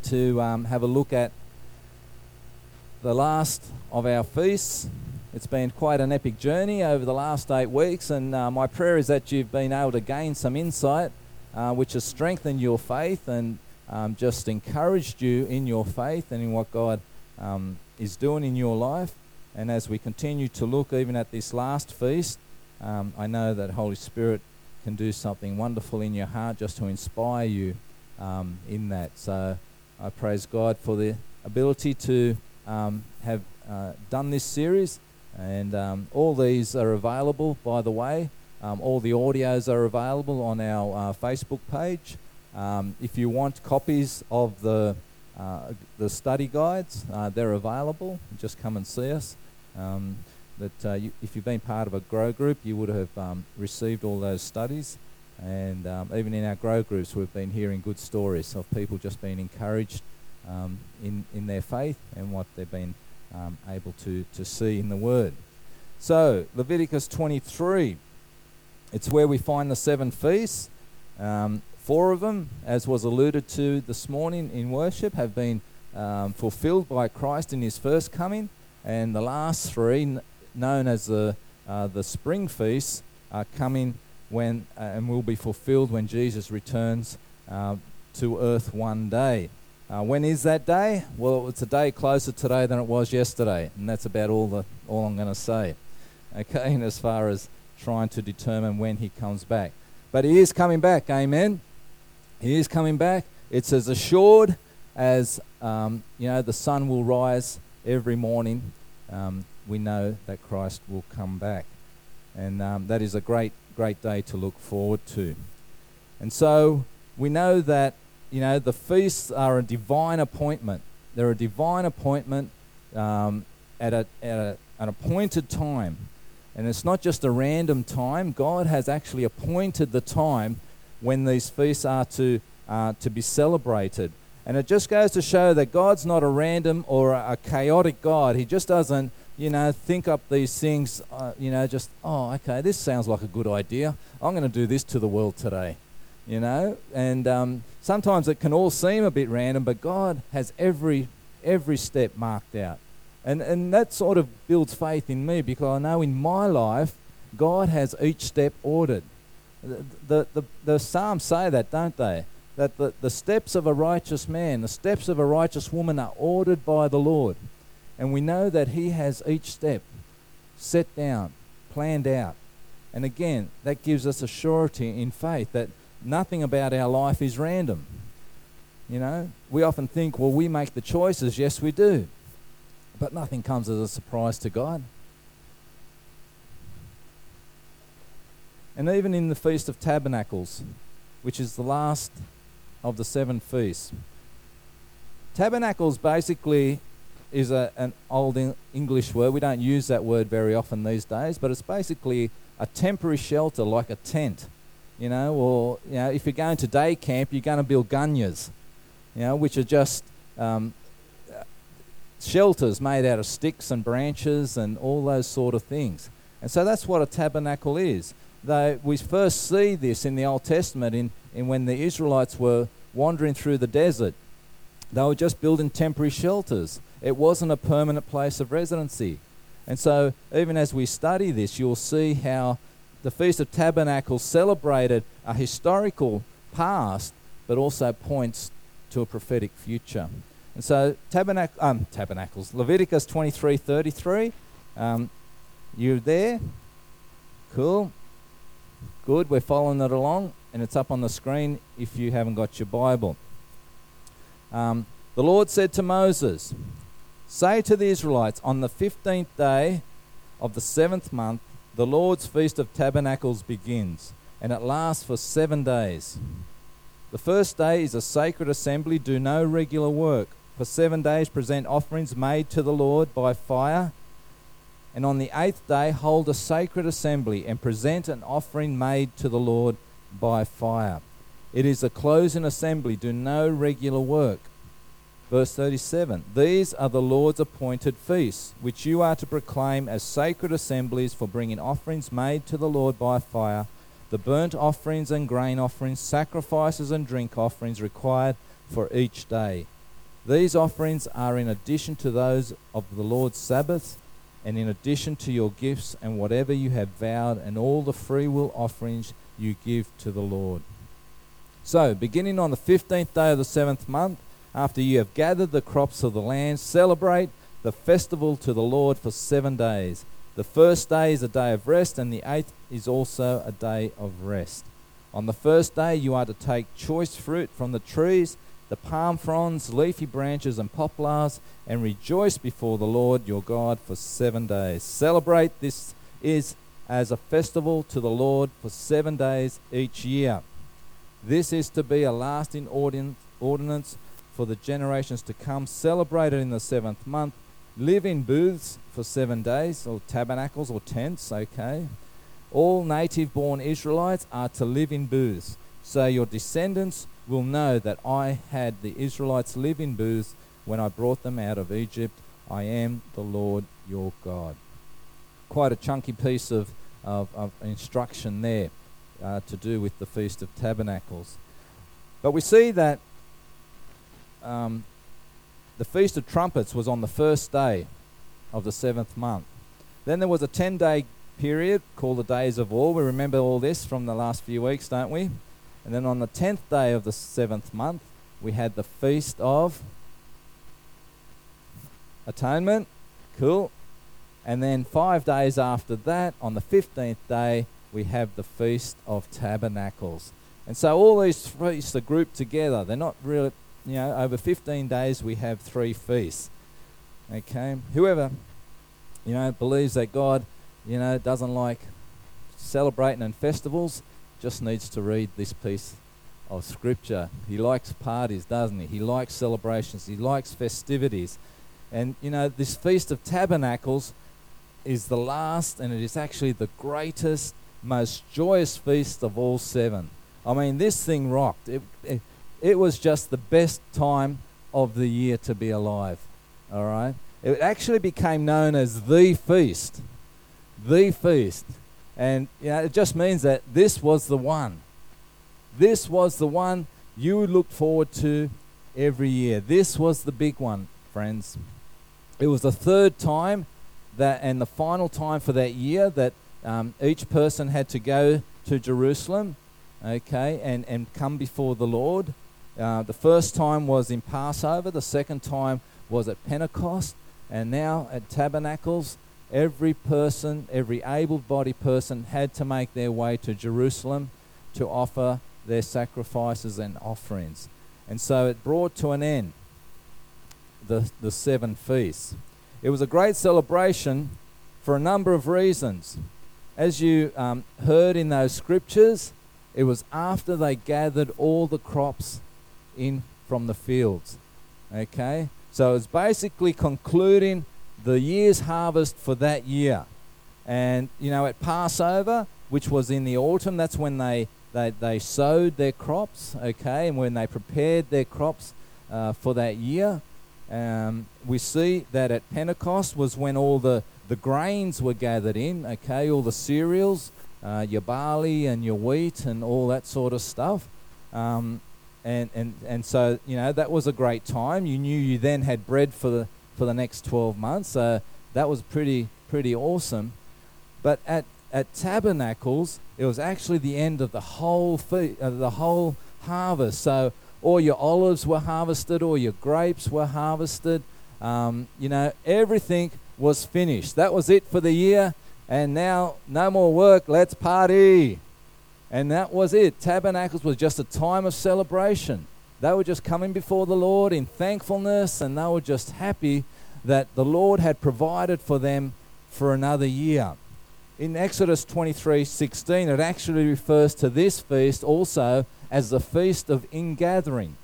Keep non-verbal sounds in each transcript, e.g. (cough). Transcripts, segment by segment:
to um, have a look at the last of our feasts. It's been quite an epic journey over the last eight weeks, and uh, my prayer is that you've been able to gain some insight uh, which has strengthened your faith and um, just encouraged you in your faith and in what God um, is doing in your life. And as we continue to look even at this last feast, um, I know that Holy Spirit can do something wonderful in your heart just to inspire you um, in that. So I praise God for the ability to um, have uh, done this series. And um, all these are available, by the way. Um, all the audios are available on our uh, Facebook page. Um, if you want copies of the uh, the study guides, uh, they're available. Just come and see us. Um, that uh, you, if you've been part of a grow group, you would have um, received all those studies. And um, even in our grow groups, we've been hearing good stories of people just being encouraged um, in, in their faith and what they've been um, able to, to see in the Word. So, Leviticus 23, it's where we find the seven feasts. Um, four of them, as was alluded to this morning in worship, have been um, fulfilled by Christ in his first coming. And the last three, known as the, uh, the spring feasts, are coming when uh, and will be fulfilled when Jesus returns uh, to earth one day. Uh, when is that day? Well, it's a day closer today than it was yesterday, and that's about all the all I'm going to say. Okay, (laughs) and as far as trying to determine when he comes back, but he is coming back. Amen. He is coming back. It's as assured as um, you know the sun will rise every morning. Um, we know that Christ will come back, and um, that is a great great day to look forward to. And so we know that, you know, the feasts are a divine appointment. They're a divine appointment um, at, a, at a, an appointed time. And it's not just a random time. God has actually appointed the time when these feasts are to, uh, to be celebrated. And it just goes to show that God's not a random or a, a chaotic God. He just doesn't you know, think up these things, uh, you know, just, oh, okay, this sounds like a good idea. I'm going to do this to the world today, you know. And um, sometimes it can all seem a bit random, but God has every every step marked out, and and that sort of builds faith in me because I know in my life God has each step ordered. The the the, the Psalms say that, don't they? That the, the steps of a righteous man, the steps of a righteous woman are ordered by the Lord. And we know that He has each step set down, planned out. And again, that gives us a surety in faith that nothing about our life is random. You know, we often think, well, we make the choices. Yes, we do. But nothing comes as a surprise to God. And even in the Feast of Tabernacles, which is the last of the seven feasts, Tabernacles basically is a, an old English word. We don't use that word very often these days, but it's basically a temporary shelter like a tent. You know, or you know, if you're going to day camp, you're going to build gunyahs, you know, which are just um, shelters made out of sticks and branches and all those sort of things. And so that's what a tabernacle is. Though we first see this in the Old Testament in, in when the Israelites were wandering through the desert. They were just building temporary shelters. It wasn't a permanent place of residency. And so, even as we study this, you'll see how the Feast of Tabernacles celebrated a historical past, but also points to a prophetic future. And so, tabernac- um, tabernacles, Leviticus 23 33. Um, you there? Cool. Good. We're following it along, and it's up on the screen if you haven't got your Bible. Um, the Lord said to Moses, Say to the Israelites, on the 15th day of the seventh month, the Lord's Feast of Tabernacles begins, and it lasts for seven days. The first day is a sacred assembly, do no regular work. For seven days, present offerings made to the Lord by fire. And on the eighth day, hold a sacred assembly and present an offering made to the Lord by fire. It is a closing assembly, do no regular work. Verse 37 These are the Lord's appointed feasts, which you are to proclaim as sacred assemblies for bringing offerings made to the Lord by fire, the burnt offerings and grain offerings, sacrifices and drink offerings required for each day. These offerings are in addition to those of the Lord's Sabbath, and in addition to your gifts and whatever you have vowed, and all the freewill offerings you give to the Lord. So, beginning on the 15th day of the seventh month, after you have gathered the crops of the land, celebrate the festival to the Lord for seven days. The first day is a day of rest, and the eighth is also a day of rest. On the first day, you are to take choice fruit from the trees, the palm fronds, leafy branches, and poplars, and rejoice before the Lord your God for seven days. Celebrate this is as a festival to the Lord for seven days each year. This is to be a lasting ordinance for the generations to come, celebrated in the seventh month. Live in booths for seven days, or tabernacles or tents, okay? All native born Israelites are to live in booths. So your descendants will know that I had the Israelites live in booths when I brought them out of Egypt. I am the Lord your God. Quite a chunky piece of, of, of instruction there uh, to do with the Feast of Tabernacles. But we see that um, the Feast of Trumpets was on the first day of the seventh month. Then there was a 10 day period called the Days of Awe. We remember all this from the last few weeks, don't we? And then on the 10th day of the seventh month, we had the Feast of Atonement. Cool. And then five days after that, on the 15th day, we have the Feast of Tabernacles. And so all these feasts are grouped together. They're not really, you know, over 15 days we have three feasts. Okay? Whoever, you know, believes that God you know, doesn't like celebrating and festivals, just needs to read this piece of scripture. He likes parties, doesn't he? He likes celebrations, he likes festivities. And, you know, this Feast of Tabernacles is the last, and it is actually the greatest, most joyous feast of all seven. I mean, this thing rocked. It, it, it was just the best time of the year to be alive. All right? It actually became known as the feast the feast. And you know, it just means that this was the one. This was the one you looked forward to every year. This was the big one, friends. It was the third time that, and the final time for that year that um, each person had to go to Jerusalem, okay, and, and come before the Lord. Uh, the first time was in Passover, the second time was at Pentecost, and now at Tabernacles every person, every able bodied person had to make their way to Jerusalem to offer their sacrifices and offerings. And so it brought to an end the, the seven feasts. It was a great celebration for a number of reasons. As you um, heard in those scriptures, it was after they gathered all the crops in from the fields. Okay? So it's basically concluding the year's harvest for that year. And, you know, at Passover, which was in the autumn, that's when they, they, they sowed their crops, okay, and when they prepared their crops uh, for that year. Um, we see that at Pentecost was when all the, the grains were gathered in, okay, all the cereals, uh, your barley and your wheat and all that sort of stuff. Um, and, and, and so, you know, that was a great time. You knew you then had bread for the, for the next 12 months. So that was pretty pretty awesome. But at at Tabernacles, it was actually the end of the whole fe- uh, the whole harvest. So all your olives were harvested, all your grapes were harvested. Um, you know, everything was finished. That was it for the year. And now, no more work. Let's party. And that was it. Tabernacles was just a time of celebration. They were just coming before the Lord in thankfulness and they were just happy that the Lord had provided for them for another year. In Exodus 23:16 it actually refers to this feast also as the feast of ingathering.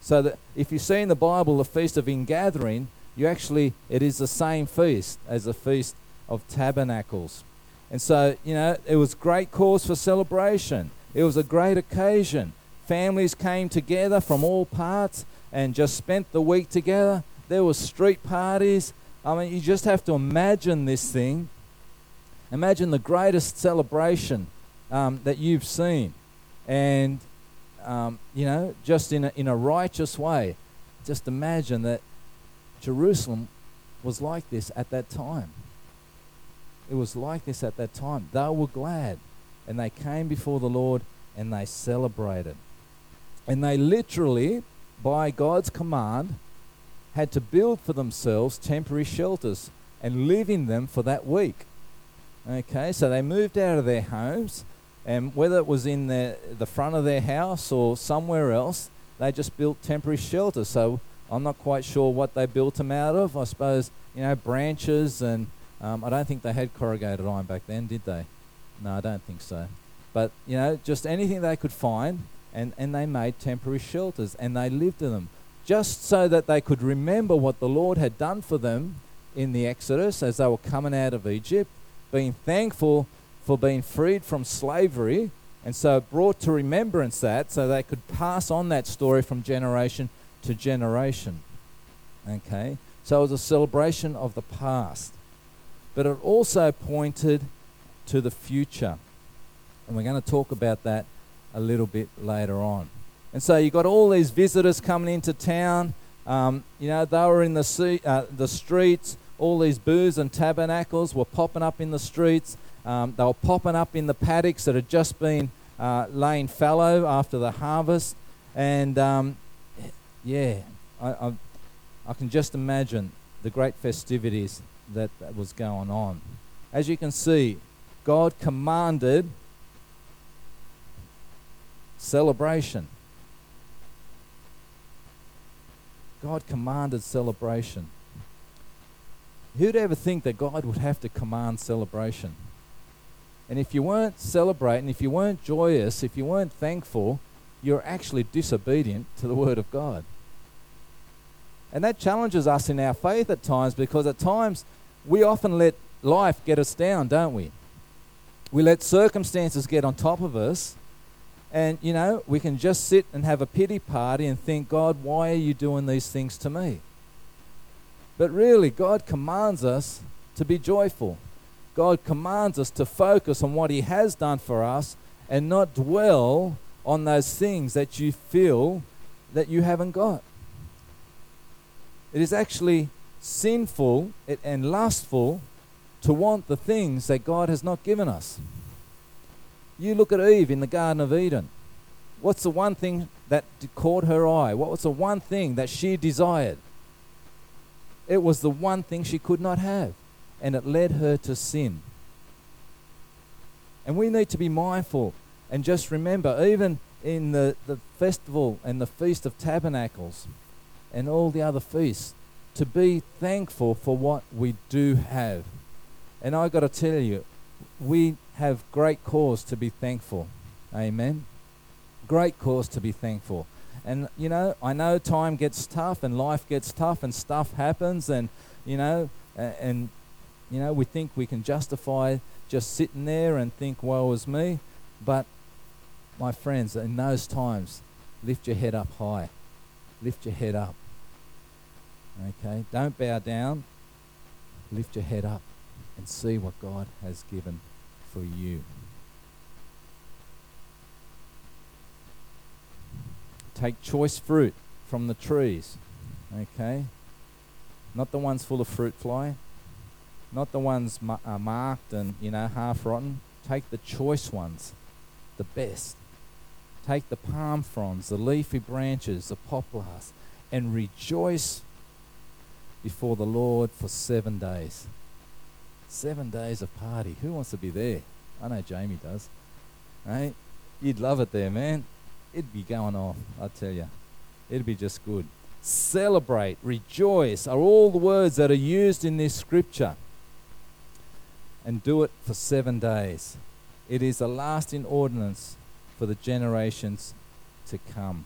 So that if you see in the Bible the feast of ingathering, you actually it is the same feast as the feast of tabernacles. And so, you know, it was great cause for celebration. It was a great occasion. Families came together from all parts and just spent the week together. There were street parties. I mean, you just have to imagine this thing. Imagine the greatest celebration um, that you've seen. And, um, you know, just in a, in a righteous way. just imagine that Jerusalem was like this at that time. It was like this at that time. They were glad and they came before the Lord and they celebrated. And they literally, by God's command, had to build for themselves temporary shelters and live in them for that week. Okay, so they moved out of their homes, and whether it was in the, the front of their house or somewhere else, they just built temporary shelters. So I'm not quite sure what they built them out of. I suppose, you know, branches, and um, I don't think they had corrugated iron back then, did they? No, I don't think so. But, you know, just anything they could find, and, and they made temporary shelters, and they lived in them just so that they could remember what the Lord had done for them in the Exodus as they were coming out of Egypt, being thankful for being freed from slavery, and so brought to remembrance that so they could pass on that story from generation to generation. Okay? So it was a celebration of the past. But it also pointed to the future. And we're going to talk about that a little bit later on. And so you've got all these visitors coming into town. Um, you know, they were in the, sea, uh, the streets. All these booths and tabernacles were popping up in the streets. Um, they were popping up in the paddocks that had just been uh, laying fallow after the harvest. And um, yeah, I, I, I can just imagine the great festivities that, that was going on. As you can see, God commanded celebration. God commanded celebration. Who'd ever think that God would have to command celebration? And if you weren't celebrating, if you weren't joyous, if you weren't thankful, you're actually disobedient to the Word of God. And that challenges us in our faith at times because at times we often let life get us down, don't we? We let circumstances get on top of us and, you know, we can just sit and have a pity party and think, God, why are you doing these things to me? But really, God commands us to be joyful. God commands us to focus on what He has done for us and not dwell on those things that you feel that you haven't got. It is actually sinful and lustful to want the things that God has not given us. You look at Eve in the Garden of Eden. What's the one thing that caught her eye? What was the one thing that she desired? It was the one thing she could not have, and it led her to sin. And we need to be mindful and just remember, even in the, the festival and the Feast of Tabernacles and all the other feasts, to be thankful for what we do have. And I got to tell you, we have great cause to be thankful. Amen. Great cause to be thankful. And, you know, I know time gets tough and life gets tough and stuff happens and, you know, and, and you know, we think we can justify just sitting there and think, woe is me. But, my friends, in those times, lift your head up high. Lift your head up. Okay? Don't bow down. Lift your head up and see what God has given for you. Take choice fruit from the trees, okay? Not the ones full of fruit fly, not the ones ma- uh, marked and, you know, half rotten. Take the choice ones, the best. Take the palm fronds, the leafy branches, the poplars, and rejoice before the Lord for seven days. Seven days of party. Who wants to be there? I know Jamie does. Right? You'd love it there, man. It'd be going off, I tell you. It'd be just good. Celebrate, rejoice are all the words that are used in this scripture. And do it for seven days. It is a lasting ordinance for the generations to come.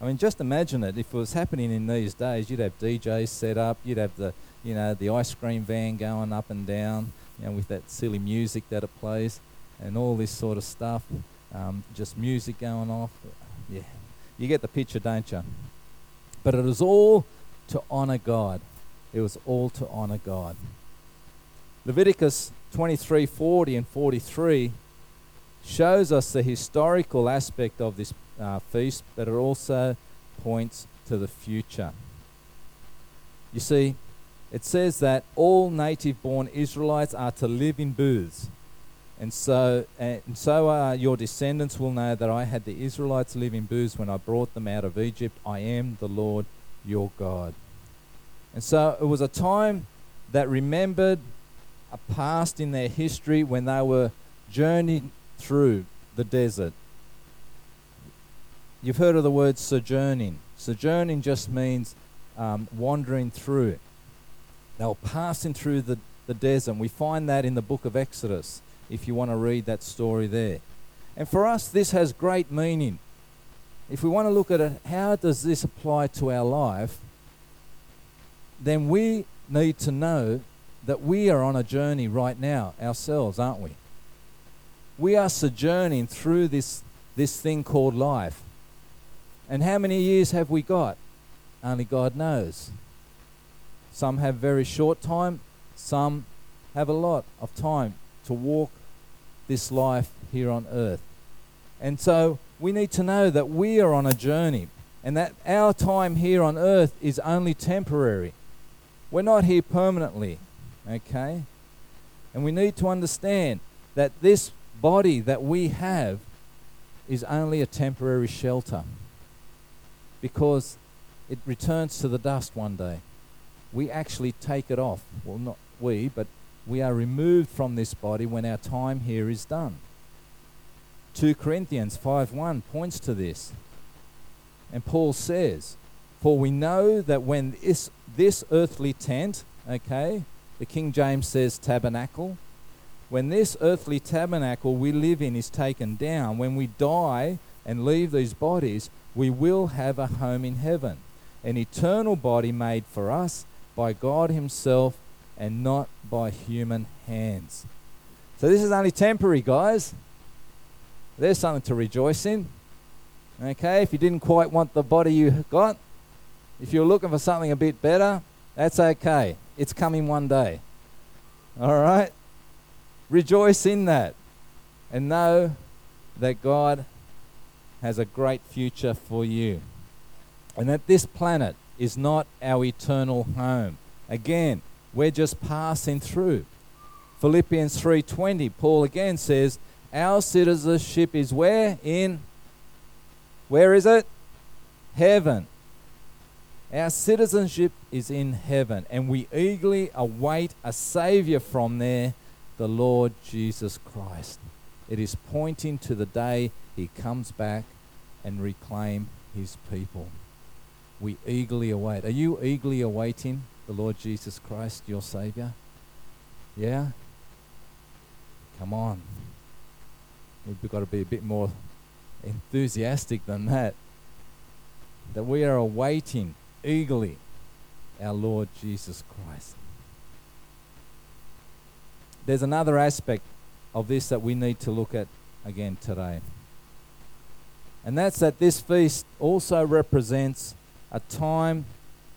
I mean, just imagine it. If it was happening in these days, you'd have DJs set up, you'd have the you know, the ice cream van going up and down, you know, with that silly music that it plays, and all this sort of stuff. Um, just music going off. Yeah, you get the picture, don't you? But it was all to honor God. It was all to honor God. Leviticus 23 40 and 43 shows us the historical aspect of this uh, feast, but it also points to the future. You see, it says that all native born Israelites are to live in booths. And so, and so uh, your descendants will know that I had the Israelites live in booths when I brought them out of Egypt. I am the Lord your God. And so it was a time that remembered a past in their history when they were journeying through the desert. You've heard of the word sojourning. Sojourning just means um, wandering through. They were passing through the, the desert. We find that in the book of Exodus, if you want to read that story there. And for us, this has great meaning. If we want to look at it, how does this apply to our life? Then we need to know that we are on a journey right now ourselves, aren't we? We are sojourning through this, this thing called life. And how many years have we got? Only God knows. Some have very short time, some have a lot of time to walk this life here on earth. And so we need to know that we are on a journey and that our time here on earth is only temporary. We're not here permanently, okay? And we need to understand that this body that we have is only a temporary shelter because it returns to the dust one day. We actually take it off. Well, not we, but we are removed from this body when our time here is done. 2 Corinthians 5:1 points to this. And Paul says, "For we know that when this this earthly tent, okay, the King James says tabernacle, when this earthly tabernacle we live in is taken down, when we die and leave these bodies, we will have a home in heaven, an eternal body made for us by God Himself and not by human hands. So this is only temporary, guys. There's something to rejoice in. Okay, if you didn't quite want the body you got, if you're looking for something a bit better, that's okay. It's coming one day. All right? Rejoice in that and know that God has a great future for you. And that this planet is not our eternal home. Again, we're just passing through. Philippians 3:20 Paul again says, "Our citizenship is where in Where is it? Heaven. Our citizenship is in heaven, and we eagerly await a savior from there, the Lord Jesus Christ. It is pointing to the day he comes back and reclaim his people. We eagerly await. Are you eagerly awaiting the Lord Jesus Christ, your Savior? Yeah? Come on. We've got to be a bit more enthusiastic than that. That we are awaiting eagerly our Lord Jesus Christ. There's another aspect of this that we need to look at again today. And that's that this feast also represents a time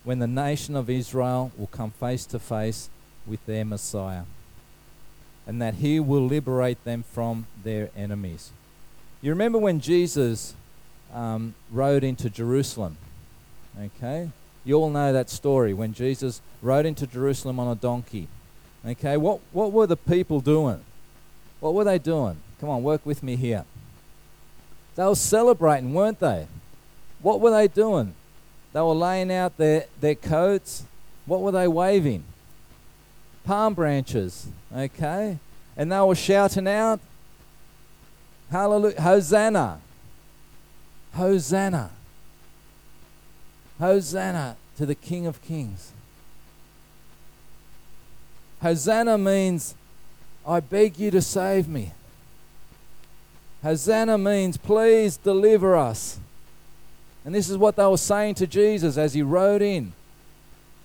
when the nation of Israel will come face to face with their Messiah. And that he will liberate them from their enemies. You remember when Jesus um, rode into Jerusalem? Okay? You all know that story when Jesus rode into Jerusalem on a donkey. Okay? What, what were the people doing? What were they doing? Come on, work with me here. They were celebrating, weren't they? What were they doing? They were laying out their, their coats. What were they waving? Palm branches, okay? And they were shouting out, Hallelujah, Hosanna, Hosanna, Hosanna to the King of Kings. Hosanna means, I beg you to save me. Hosanna means, please deliver us. And this is what they were saying to Jesus as he rode in.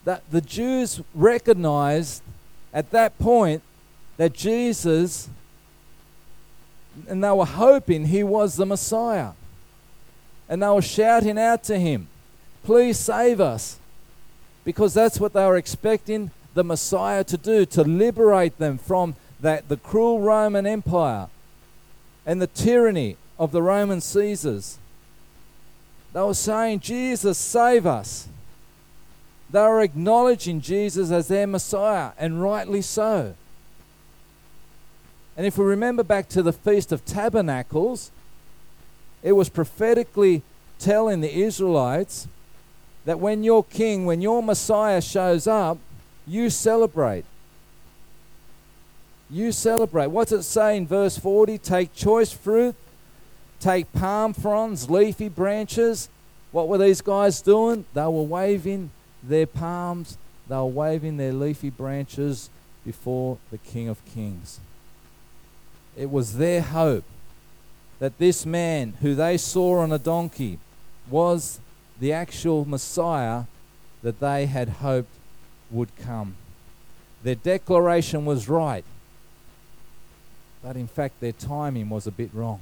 That the Jews recognized at that point that Jesus, and they were hoping he was the Messiah. And they were shouting out to him, Please save us. Because that's what they were expecting the Messiah to do, to liberate them from that, the cruel Roman Empire and the tyranny of the Roman Caesars. They were saying, Jesus, save us. They were acknowledging Jesus as their Messiah, and rightly so. And if we remember back to the Feast of Tabernacles, it was prophetically telling the Israelites that when your king, when your Messiah shows up, you celebrate. You celebrate. What's it say in verse 40? Take choice fruit, take palm fronds, leafy branches. What were these guys doing? They were waving their palms, they were waving their leafy branches before the King of Kings. It was their hope that this man who they saw on a donkey was the actual Messiah that they had hoped would come. Their declaration was right, but in fact, their timing was a bit wrong.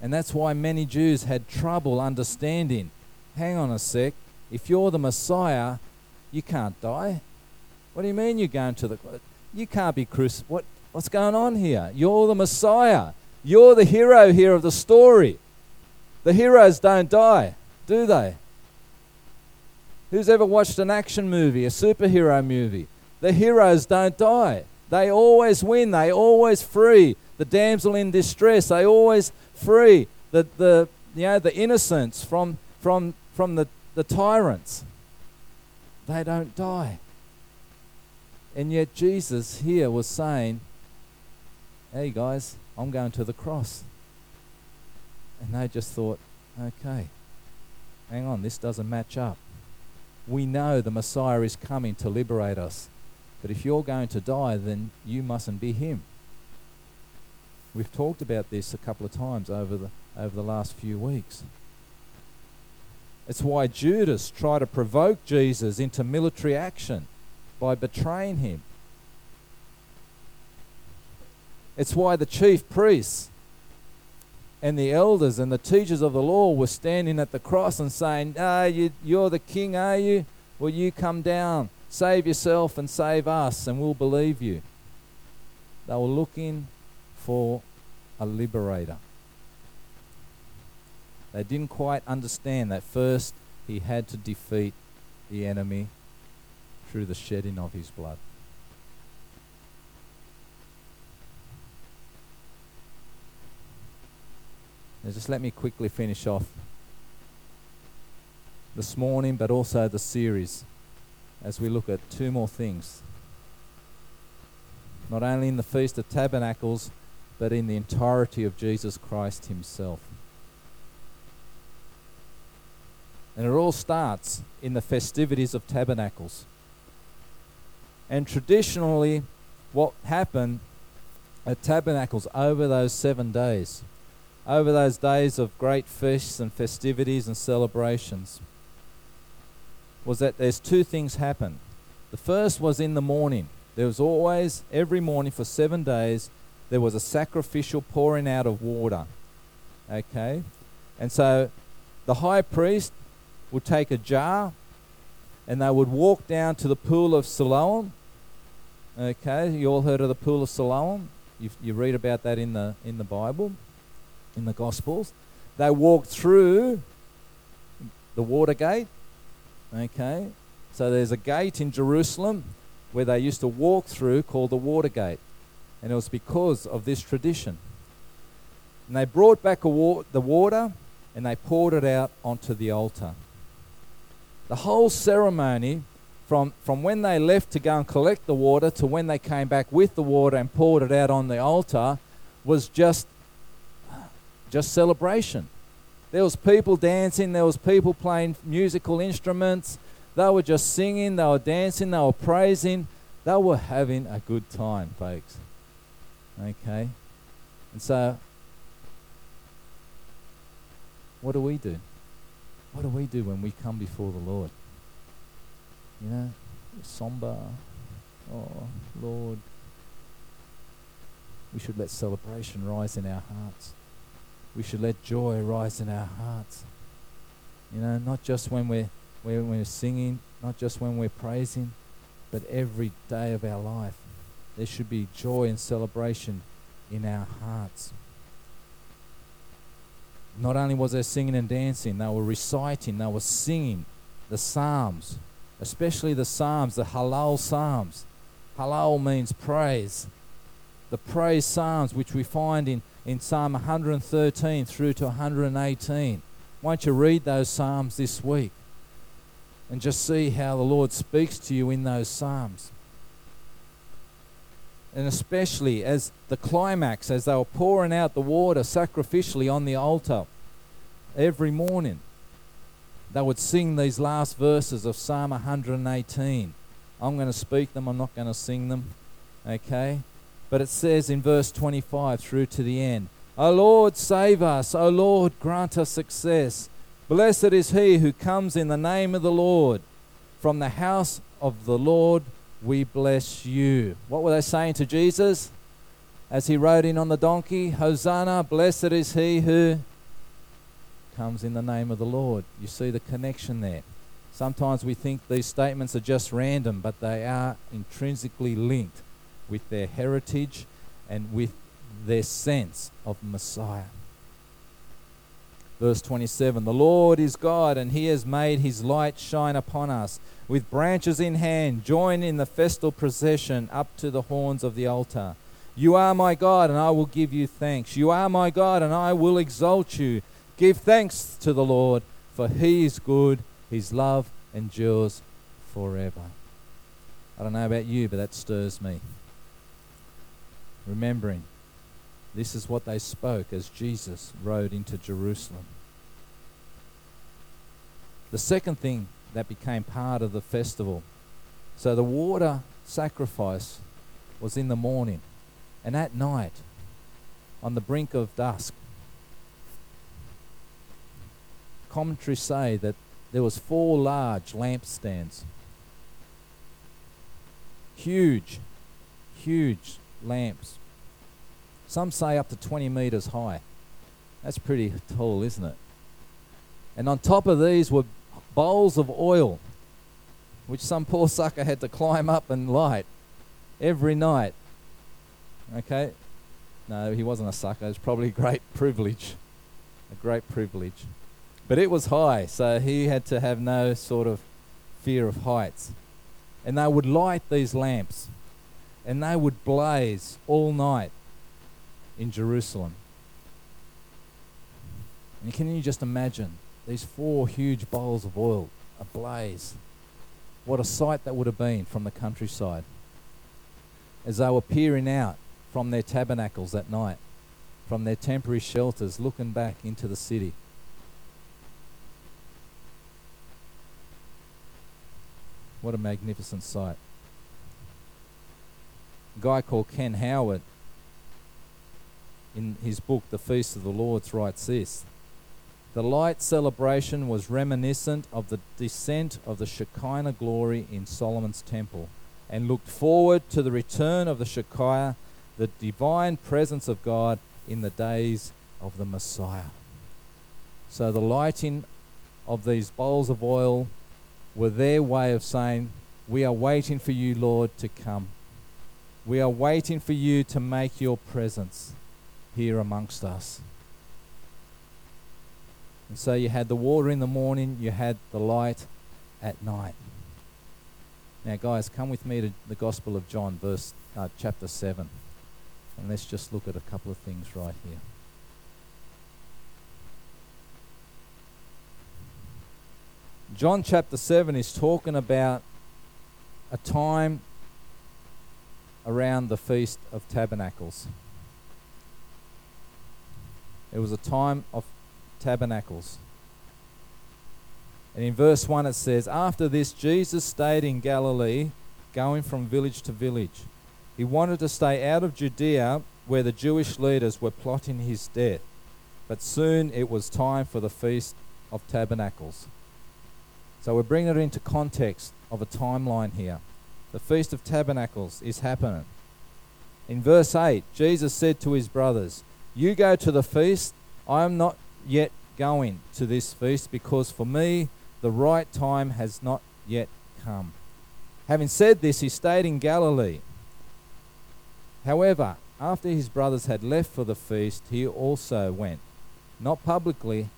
And that's why many Jews had trouble understanding hang on a sec, if you're the Messiah, you can't die. What do you mean you're going to the you can't be Chris. What what's going on here? You're the Messiah. You're the hero here of the story. The heroes don't die, do they? Who's ever watched an action movie, a superhero movie? The heroes don't die. They always win. They always free the damsel in distress. They always free the, the you know the innocents from from from the, the tyrants. They don't die. And yet Jesus here was saying, Hey guys, I'm going to the cross. And they just thought, okay, hang on, this doesn't match up. We know the Messiah is coming to liberate us. But if you're going to die, then you mustn't be him. We've talked about this a couple of times over the, over the last few weeks. It's why Judas tried to provoke Jesus into military action by betraying him. It's why the chief priests and the elders and the teachers of the law were standing at the cross and saying, Ah, you, you're the king, are you? Well, you come down, save yourself and save us, and we'll believe you. They were looking for a liberator. They didn't quite understand that first he had to defeat the enemy through the shedding of his blood. Now just let me quickly finish off this morning, but also the series as we look at two more things. Not only in the Feast of Tabernacles, but in the entirety of Jesus Christ Himself. And it all starts in the festivities of tabernacles. And traditionally, what happened at tabernacles over those seven days, over those days of great feasts and festivities and celebrations, was that there's two things happen. The first was in the morning. There was always, every morning for seven days, there was a sacrificial pouring out of water. Okay? And so the high priest would take a jar and they would walk down to the pool of Siloam. Okay, you all heard of the pool of Siloam? You, you read about that in the in the Bible, in the Gospels. They walked through the water gate. Okay, so there's a gate in Jerusalem where they used to walk through called the water gate, and it was because of this tradition. And they brought back wa- the water and they poured it out onto the altar. The whole ceremony, from, from when they left to go and collect the water to when they came back with the water and poured it out on the altar, was just, just celebration. There was people dancing, there was people playing musical instruments. They were just singing, they were dancing, they were praising. They were having a good time, folks. Okay? And so, what do we do? What do we do when we come before the Lord? You know, somber. Oh, Lord. We should let celebration rise in our hearts. We should let joy rise in our hearts. You know, not just when we're, when we're singing, not just when we're praising, but every day of our life. There should be joy and celebration in our hearts. not only was there singing and dancing, they were reciting, they were singing the Psalms, especially the Psalms, the Hallel Psalms. Hallel means praise. The praise Psalms, which we find in, in Psalm 113 through to 118. Won't you read those Psalms this week and just see how the Lord speaks to you in those Psalms? And especially as the climax, as they were pouring out the water sacrificially on the altar every morning, they would sing these last verses of Psalm 118. I'm going to speak them, I'm not going to sing them. Okay? But it says in verse 25 through to the end O Lord, save us. O Lord, grant us success. Blessed is he who comes in the name of the Lord. From the house of the Lord we bless you. What were they saying to Jesus as he rode in on the donkey? Hosanna, blessed is he who comes in the name of the Lord. You see the connection there. Sometimes we think these statements are just random, but they are intrinsically linked with their heritage and with their sense of Messiah. Verse 27 The Lord is God, and He has made His light shine upon us. With branches in hand, join in the festal procession up to the horns of the altar. You are my God, and I will give you thanks. You are my God, and I will exalt you. Give thanks to the Lord, for He is good his love endures forever. I don't know about you, but that stirs me. Remembering this is what they spoke as Jesus rode into Jerusalem. The second thing that became part of the festival so the water sacrifice was in the morning, and at night, on the brink of dusk, commentaries say that there was four large lampstands. Huge, huge lamps. Some say up to 20 meters high. That's pretty tall, isn't it? And on top of these were bowls of oil, which some poor sucker had to climb up and light every night. Okay? No, he wasn't a sucker. It was probably a great (laughs) privilege. A great privilege. But it was high, so he had to have no sort of fear of heights. And they would light these lamps, and they would blaze all night in Jerusalem. And can you just imagine these four huge bowls of oil ablaze? What a sight that would have been from the countryside as they were peering out from their tabernacles at night, from their temporary shelters, looking back into the city. What a magnificent sight. A guy called Ken Howard, in his book, The Feast of the Lords, writes this The light celebration was reminiscent of the descent of the Shekinah glory in Solomon's temple and looked forward to the return of the Shekinah, the divine presence of God in the days of the Messiah. So the lighting of these bowls of oil were their way of saying, We are waiting for you, Lord, to come. We are waiting for you to make your presence here amongst us. And so you had the water in the morning, you had the light at night. Now, guys, come with me to the Gospel of John, verse uh, chapter seven, and let's just look at a couple of things right here. John chapter 7 is talking about a time around the Feast of Tabernacles. It was a time of tabernacles. And in verse 1 it says, After this, Jesus stayed in Galilee, going from village to village. He wanted to stay out of Judea, where the Jewish leaders were plotting his death. But soon it was time for the Feast of Tabernacles. So we're bringing it into context of a timeline here. The Feast of Tabernacles is happening. In verse 8, Jesus said to his brothers, You go to the feast. I am not yet going to this feast because for me the right time has not yet come. Having said this, he stayed in Galilee. However, after his brothers had left for the feast, he also went. not publicly,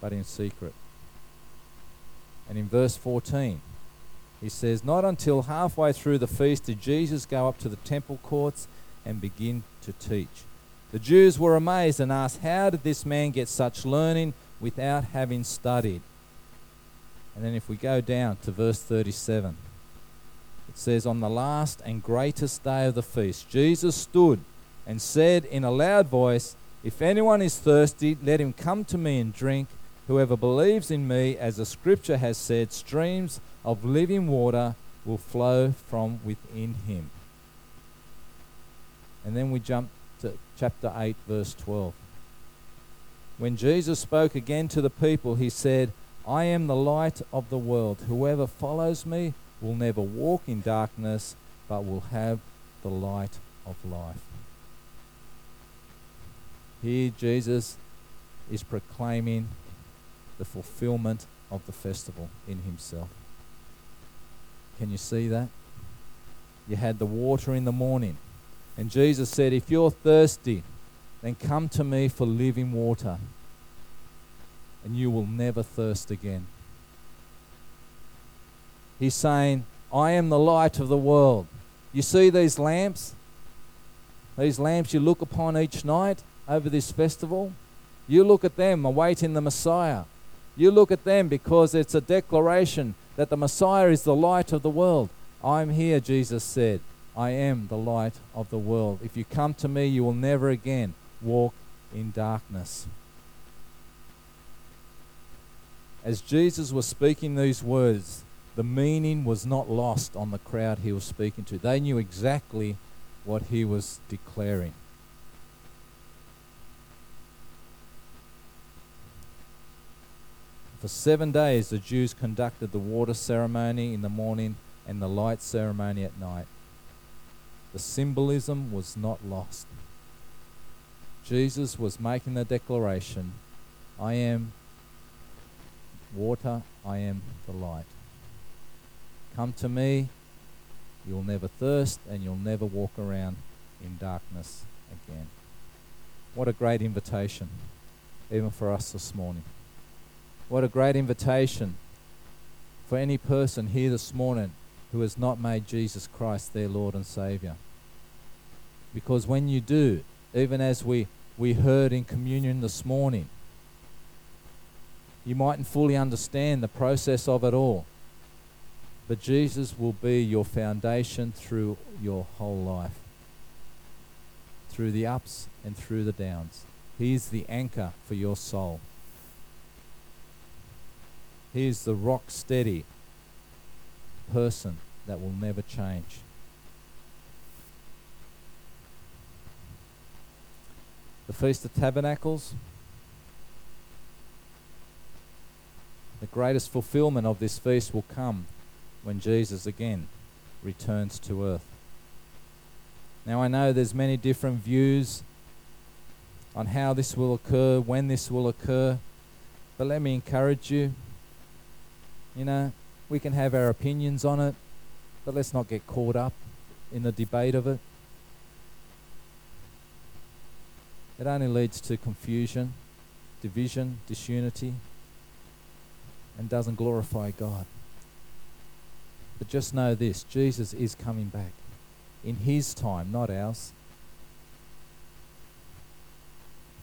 but in secret. And in verse 14, he says, Not until halfway through the feast did Jesus go up to the temple courts and begin to teach. The Jews were amazed and asked, How did this man get such learning without having studied? And then if we go down to verse 37, it says, On the last and greatest day of the feast, Jesus stood and said in a loud voice, If anyone is thirsty, let him come to me and drink. Whoever believes in me, as the scripture has said, streams of living water will flow from within him. And then we jump to chapter 8, verse 12. When Jesus spoke again to the people, he said, I am the light of the world. Whoever follows me will never walk in darkness, but will have the light of life. Here, Jesus is proclaiming the fulfillment of the festival in himself. Can you see that? You had the water in the morning. And Jesus said, If you're thirsty, then come to me for living water, and you will never thirst again. He's saying, I am the light of the world. You see these lamps? These lamps you look upon each night over this festival? You look at them awaiting the Messiah. You look at them because it's a declaration that the Messiah is the light of the world. I'm here, Jesus said. I am the light of the world. If you come to me, you will never again walk in darkness. As Jesus was speaking these words, the meaning was not lost on the crowd he was speaking to. They knew exactly what he was declaring. For seven days, the Jews conducted the water ceremony in the morning and the light ceremony at night. The symbolism was not lost. Jesus was making the declaration I am water, I am the light. Come to me, you'll never thirst, and you'll never walk around in darkness again. What a great invitation, even for us this morning. What a great invitation for any person here this morning who has not made Jesus Christ their Lord and Savior. Because when you do, even as we, we heard in communion this morning, you mightn't fully understand the process of it all. But Jesus will be your foundation through your whole life, through the ups and through the downs. He is the anchor for your soul. He is the rock steady person that will never change. The Feast of Tabernacles, the greatest fulfillment of this feast will come when Jesus again returns to earth. Now I know there's many different views on how this will occur, when this will occur, but let me encourage you. You know, we can have our opinions on it, but let's not get caught up in the debate of it. It only leads to confusion, division, disunity, and doesn't glorify God. But just know this Jesus is coming back in His time, not ours.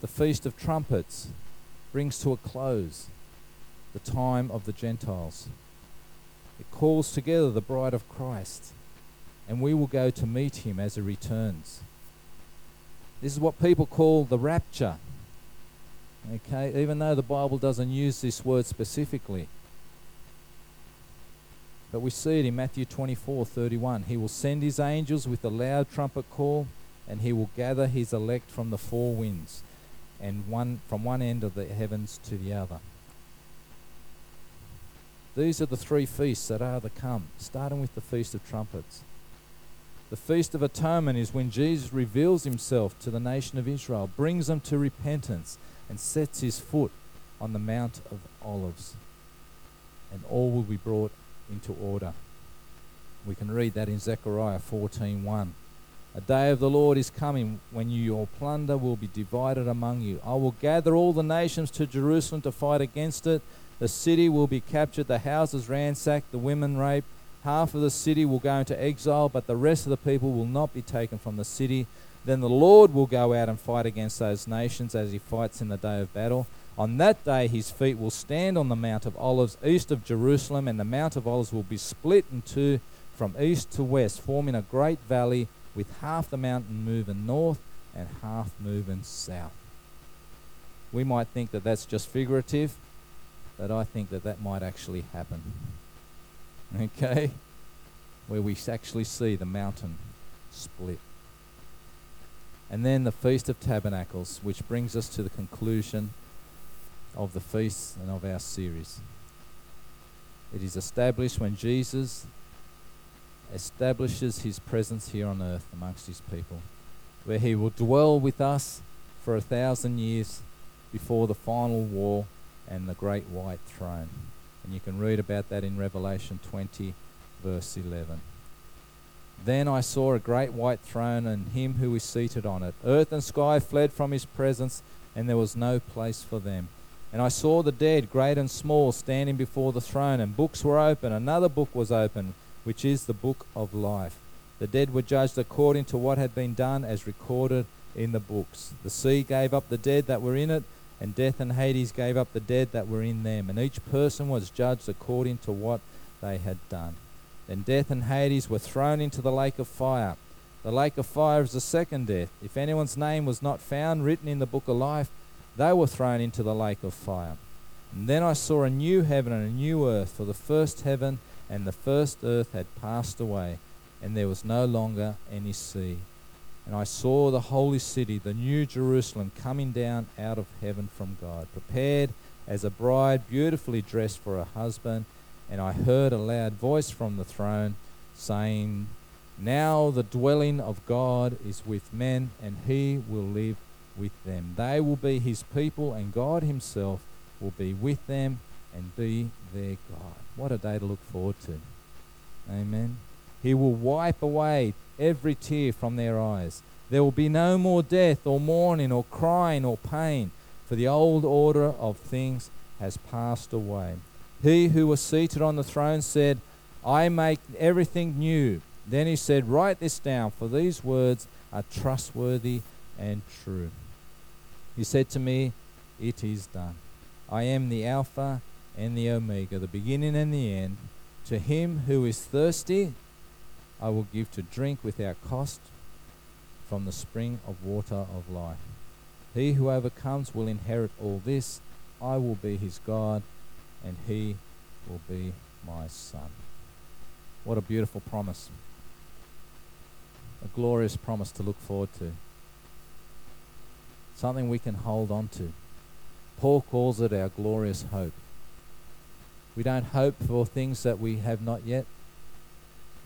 The Feast of Trumpets brings to a close the time of the Gentiles. It calls together the bride of Christ, and we will go to meet him as he returns. This is what people call the rapture. Okay, even though the Bible doesn't use this word specifically. But we see it in Matthew 24 31. He will send his angels with a loud trumpet call, and he will gather his elect from the four winds, and one from one end of the heavens to the other. These are the three feasts that are to come, starting with the Feast of Trumpets. The Feast of Atonement is when Jesus reveals himself to the nation of Israel, brings them to repentance, and sets his foot on the Mount of Olives. And all will be brought into order. We can read that in Zechariah 14:1. A day of the Lord is coming when you, your plunder will be divided among you. I will gather all the nations to Jerusalem to fight against it. The city will be captured, the houses ransacked, the women raped. Half of the city will go into exile, but the rest of the people will not be taken from the city. Then the Lord will go out and fight against those nations as he fights in the day of battle. On that day, his feet will stand on the Mount of Olives east of Jerusalem, and the Mount of Olives will be split in two from east to west, forming a great valley with half the mountain moving north and half moving south. We might think that that's just figurative, but I think that that might actually happen. Okay? Where we actually see the mountain split. And then the Feast of Tabernacles, which brings us to the conclusion of the feast and of our series. It is established when Jesus establishes his presence here on earth amongst his people, where he will dwell with us for a thousand years before the final war and the great white throne. And you can read about that in Revelation 20, verse 11. Then I saw a great white throne and him who is seated on it. Earth and sky fled from his presence, and there was no place for them. And I saw the dead, great and small, standing before the throne, and books were open. Another book was open which is the book of life. The dead were judged according to what had been done as recorded in the books. The sea gave up the dead that were in it, and death and Hades gave up the dead that were in them, and each person was judged according to what they had done. Then death and Hades were thrown into the lake of fire. The lake of fire is the second death. If anyone's name was not found written in the book of life, they were thrown into the lake of fire. And then I saw a new heaven and a new earth, for the first heaven and the first earth had passed away, and there was no longer any sea. And I saw the holy city, the new Jerusalem, coming down out of heaven from God, prepared as a bride beautifully dressed for her husband. And I heard a loud voice from the throne saying, Now the dwelling of God is with men, and he will live with them. They will be his people, and God himself will be with them and be their God. What a day to look forward to. Amen. He will wipe away every tear from their eyes. There will be no more death or mourning or crying or pain, for the old order of things has passed away. He who was seated on the throne said, I make everything new. Then he said, Write this down, for these words are trustworthy and true. He said to me, It is done. I am the Alpha and the Omega, the beginning and the end. To him who is thirsty, I will give to drink without cost from the spring of water of life. He who overcomes will inherit all this. I will be his God, and he will be my son. What a beautiful promise. A glorious promise to look forward to. Something we can hold on to. Paul calls it our glorious hope. We don't hope for things that we have not yet.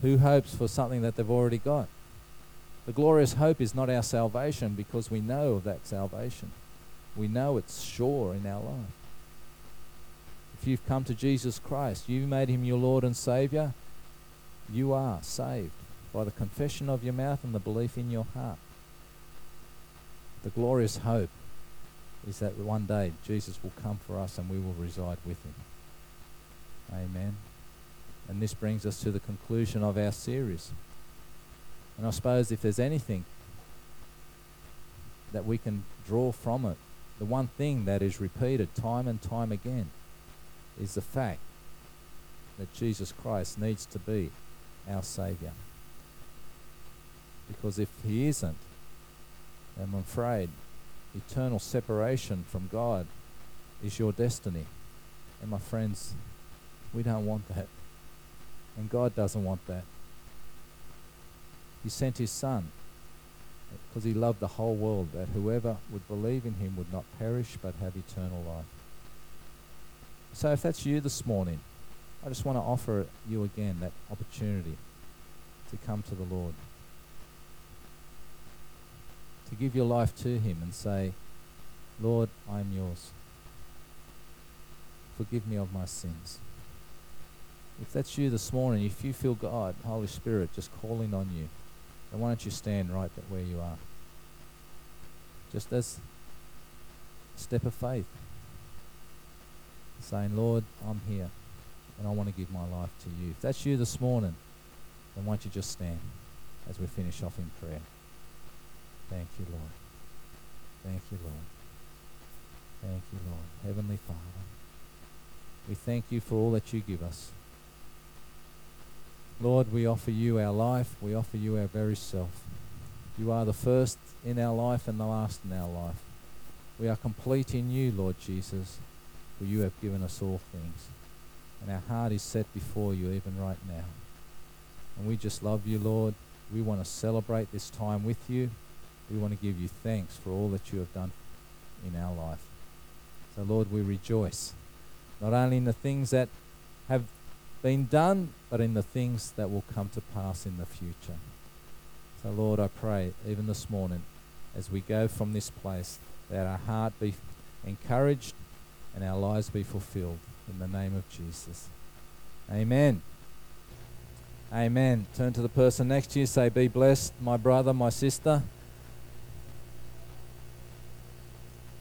Who hopes for something that they've already got? The glorious hope is not our salvation because we know of that salvation. We know it's sure in our life. If you've come to Jesus Christ, you've made him your Lord and Savior, you are saved by the confession of your mouth and the belief in your heart. The glorious hope is that one day Jesus will come for us and we will reside with him. Amen. And this brings us to the conclusion of our series. And I suppose if there's anything that we can draw from it, the one thing that is repeated time and time again is the fact that Jesus Christ needs to be our Saviour. Because if He isn't, I'm afraid eternal separation from God is your destiny. And my friends, we don't want that. And God doesn't want that. He sent His Son because He loved the whole world, that whoever would believe in Him would not perish but have eternal life. So if that's you this morning, I just want to offer you again that opportunity to come to the Lord. To give your life to Him and say, Lord, I am yours. Forgive me of my sins. If that's you this morning, if you feel God, Holy Spirit, just calling on you, then why don't you stand right where you are? Just as step of faith. Saying, Lord, I'm here and I want to give my life to you. If that's you this morning, then why don't you just stand as we finish off in prayer? Thank you, Lord. Thank you, Lord. Thank you, Lord. Heavenly Father, we thank you for all that you give us. Lord, we offer you our life. We offer you our very self. You are the first in our life and the last in our life. We are complete in you, Lord Jesus, for you have given us all things. And our heart is set before you even right now. And we just love you, Lord. We want to celebrate this time with you. We want to give you thanks for all that you have done in our life. So, Lord, we rejoice, not only in the things that have been done, but in the things that will come to pass in the future. So, Lord, I pray, even this morning, as we go from this place, that our heart be encouraged and our lives be fulfilled. In the name of Jesus. Amen. Amen. Turn to the person next to you, say, Be blessed, my brother, my sister.